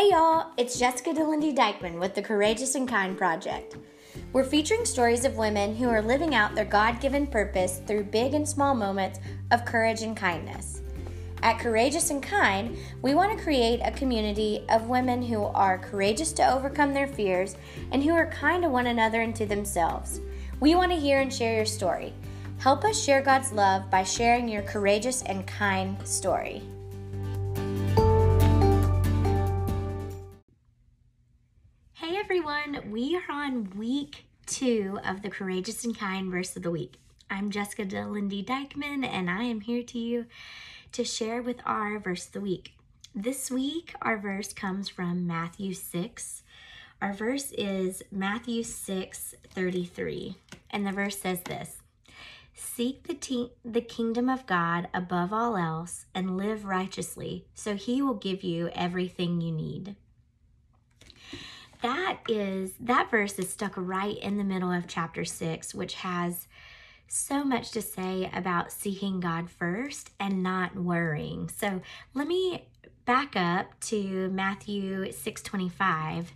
Hey y'all, it's Jessica DeLindy Dykeman with the Courageous and Kind Project. We're featuring stories of women who are living out their God given purpose through big and small moments of courage and kindness. At Courageous and Kind, we want to create a community of women who are courageous to overcome their fears and who are kind to one another and to themselves. We want to hear and share your story. Help us share God's love by sharing your courageous and kind story. We are on week two of the Courageous and Kind verse of the week. I'm Jessica DeLindy Dykeman, and I am here to you to share with our verse of the week. This week, our verse comes from Matthew 6. Our verse is Matthew 6 33, and the verse says this Seek the, te- the kingdom of God above all else and live righteously, so he will give you everything you need. That is, that verse is stuck right in the middle of chapter 6, which has so much to say about seeking God first and not worrying. So let me back up to Matthew 6:25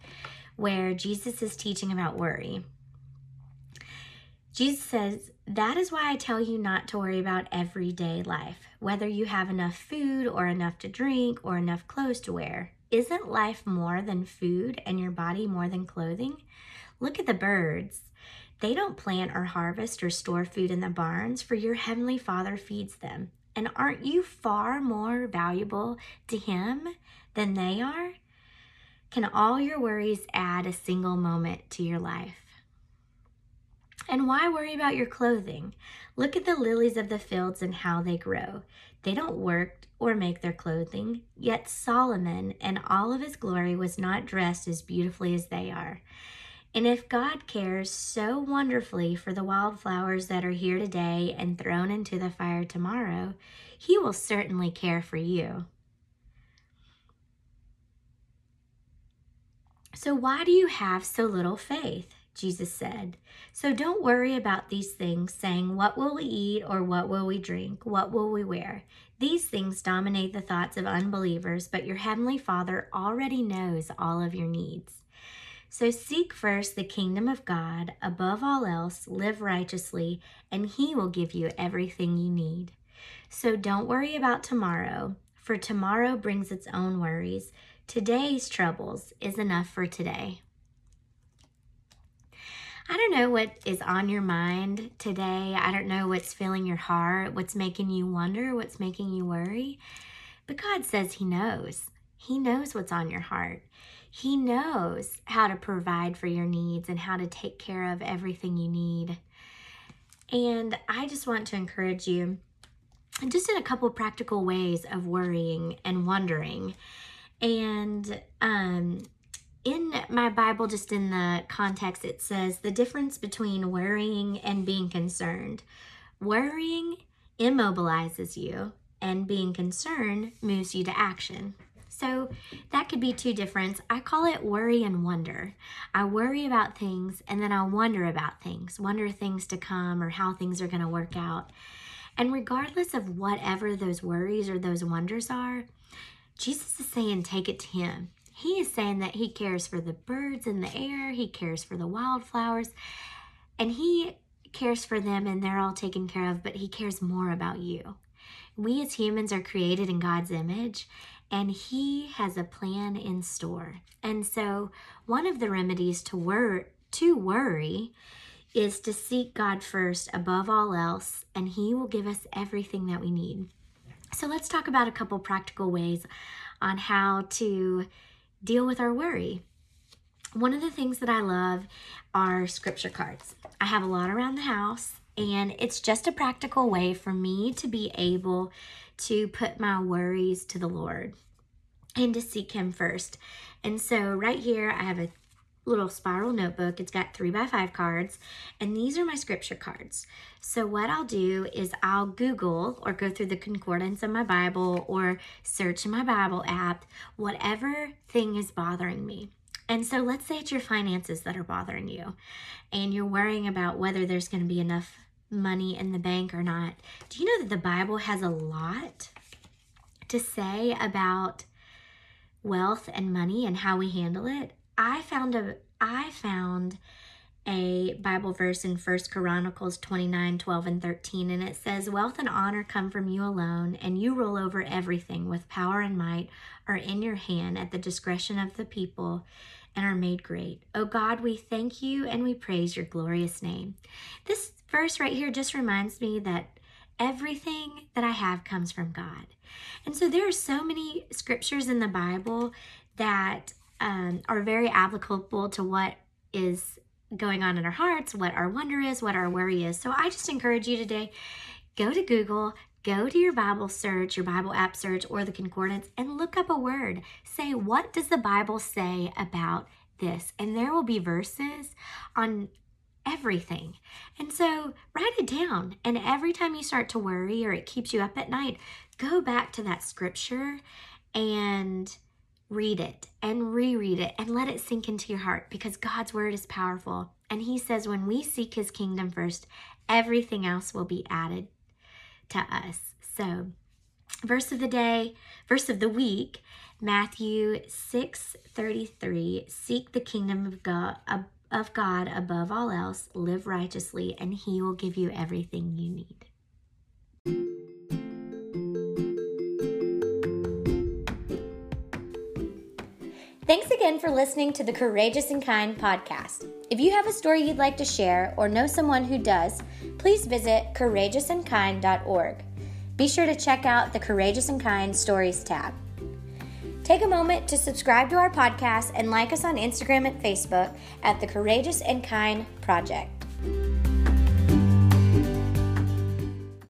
where Jesus is teaching about worry. Jesus says, That is why I tell you not to worry about everyday life, whether you have enough food or enough to drink or enough clothes to wear. Isn't life more than food and your body more than clothing? Look at the birds. They don't plant or harvest or store food in the barns, for your heavenly Father feeds them. And aren't you far more valuable to Him than they are? Can all your worries add a single moment to your life? And why worry about your clothing? Look at the lilies of the fields and how they grow. They don't work or make their clothing, yet Solomon in all of his glory was not dressed as beautifully as they are. And if God cares so wonderfully for the wildflowers that are here today and thrown into the fire tomorrow, he will certainly care for you. So, why do you have so little faith? Jesus said. So don't worry about these things, saying, What will we eat, or what will we drink? What will we wear? These things dominate the thoughts of unbelievers, but your Heavenly Father already knows all of your needs. So seek first the kingdom of God, above all else, live righteously, and He will give you everything you need. So don't worry about tomorrow, for tomorrow brings its own worries. Today's troubles is enough for today. I don't know what is on your mind today. I don't know what's filling your heart, what's making you wonder, what's making you worry. But God says He knows. He knows what's on your heart. He knows how to provide for your needs and how to take care of everything you need. And I just want to encourage you just in a couple practical ways of worrying and wondering. And um, in my Bible, just in the context, it says the difference between worrying and being concerned. Worrying immobilizes you, and being concerned moves you to action. So that could be two different. I call it worry and wonder. I worry about things and then I wonder about things, wonder things to come or how things are going to work out. And regardless of whatever those worries or those wonders are, Jesus is saying, take it to Him. He is saying that He cares for the birds in the air, He cares for the wildflowers, and He cares for them and they're all taken care of, but He cares more about you. We as humans are created in God's image, and He has a plan in store. And so, one of the remedies to, wor- to worry is to seek God first above all else, and He will give us everything that we need. So, let's talk about a couple practical ways on how to deal with our worry. One of the things that I love are scripture cards. I have a lot around the house, and it's just a practical way for me to be able to put my worries to the Lord and to seek Him first. And so, right here, I have a little spiral notebook. It's got three by five cards, and these are my scripture cards. So, what I'll do is I'll Google or go through the concordance of my Bible or search in my Bible app whatever thing is bothering me. And so, let's say it's your finances that are bothering you, and you're worrying about whether there's going to be enough money in the bank or not. Do you know that the Bible has a lot to say about wealth and money and how we handle it, I found a I found a Bible verse in First Chronicles 29 12 and 13, and it says, Wealth and honor come from you alone, and you rule over everything with power and might are in your hand at the discretion of the people and are made great. Oh God, we thank you and we praise your glorious name. This verse right here just reminds me that everything that I have comes from God. And so there are so many scriptures in the Bible that um, are very applicable to what is going on in our hearts, what our wonder is, what our worry is. So I just encourage you today go to Google, go to your Bible search, your Bible app search, or the concordance, and look up a word. Say, what does the Bible say about this? And there will be verses on everything. And so write it down. And every time you start to worry or it keeps you up at night, go back to that scripture and read it and reread it and let it sink into your heart because God's word is powerful. And He says, when we seek His kingdom first, everything else will be added to us. So, verse of the day, verse of the week, Matthew 6 33. Seek the kingdom of God, of God above all else, live righteously, and He will give you everything you need. Thanks again for listening to the Courageous and Kind podcast. If you have a story you'd like to share or know someone who does, please visit courageousandkind.org. Be sure to check out the Courageous and Kind Stories tab. Take a moment to subscribe to our podcast and like us on Instagram and Facebook at the Courageous and Kind Project.